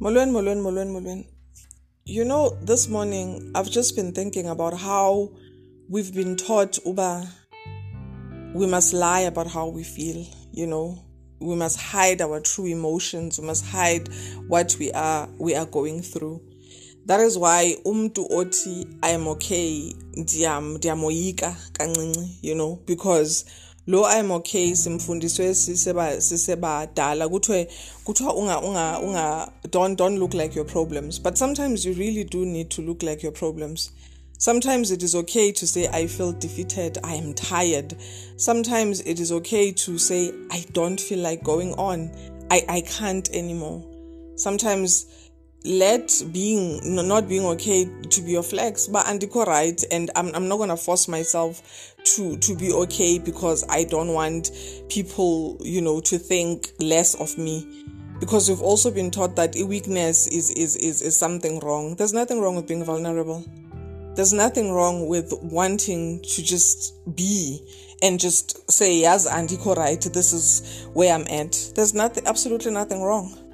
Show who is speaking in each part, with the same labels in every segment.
Speaker 1: Molwen, Molwen, Molwen, Molwen. You know, this morning I've just been thinking about how we've been taught Uba we must lie about how we feel, you know. We must hide our true emotions. We must hide what we are we are going through. That is why umtu oti I am okay diam ndiamoyika kancinci, you know, because lo i'm okay simfundiswe siseba sisebadala kuthiwe kuthiwa unga unga unga don't don't look like your problems but sometimes you really do need to look like your problems Sometimes it is okay to say, I feel defeated, I am tired. Sometimes it is okay to say, I don't feel like going on, I, I can't anymore. Sometimes let being not being okay to be your flex. But andiko right and I'm, I'm not to force myself to to be okay because i don't want people you know to think less of me. Because we've also been taught that weakness is is is, is something wrong. There's nothing wrong with being vulnerable. There's nothing wrong with wanting to just be and just say yes andiko right this is where i'm at. There's nothing absolutely nothing wrong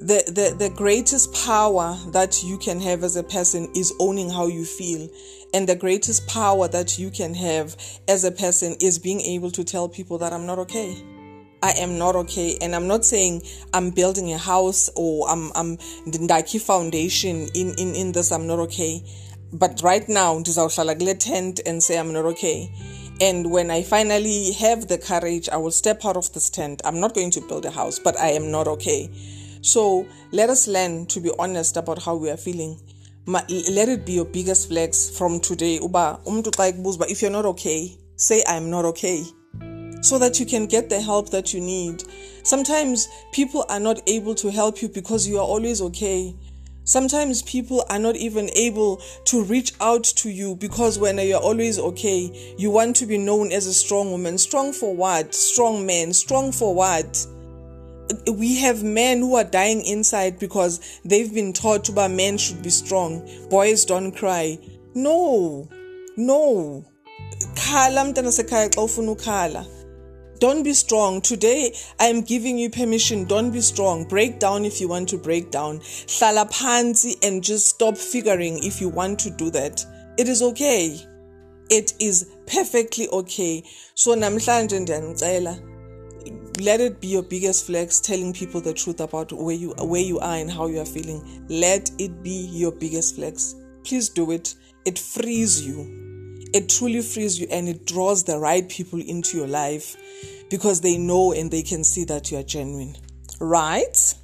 Speaker 1: the, the the greatest power that you can have as a person is owning how you feel. And the greatest power that you can have as a person is being able to tell people that i'm not okay. I am not okay. And i'm not saying i'm building a house or i'm i'm the ndaki foundation in in in this i'm not okay. But right now ndizawuhlala kule tent and say i'm not okay. And when I finally have the courage, I will step out of this tent. I'm not going to build a house, but I am not okay. So let us learn to be honest about how we are feeling. Let it be your biggest flex from today. Uba, if you're not okay, say I'm not okay. So that you can get the help that you need. Sometimes people are not able to help you because you are always okay. Sometimes people are not even able to reach out to you because when you're always okay, you want to be known as a strong woman. Strong for what? Strong man. Strong for what? We have men who are dying inside because they've been taught to men should be strong. Boys don't cry. No. No. Don't be strong. Today i'm giving you permission. Don't be strong. Break down if you want to break down. Hlala and just stop figuring if you want to do that. It is okay. It is perfectly okay. So namhlanje ndiyanicela let it be your biggest flex telling people the truth about where you where you are and how you are feeling. Let it be your biggest flex. Please do it. It frees you. It truly frees you and it draws the right people into your life because they know and they can see that you are genuine. Right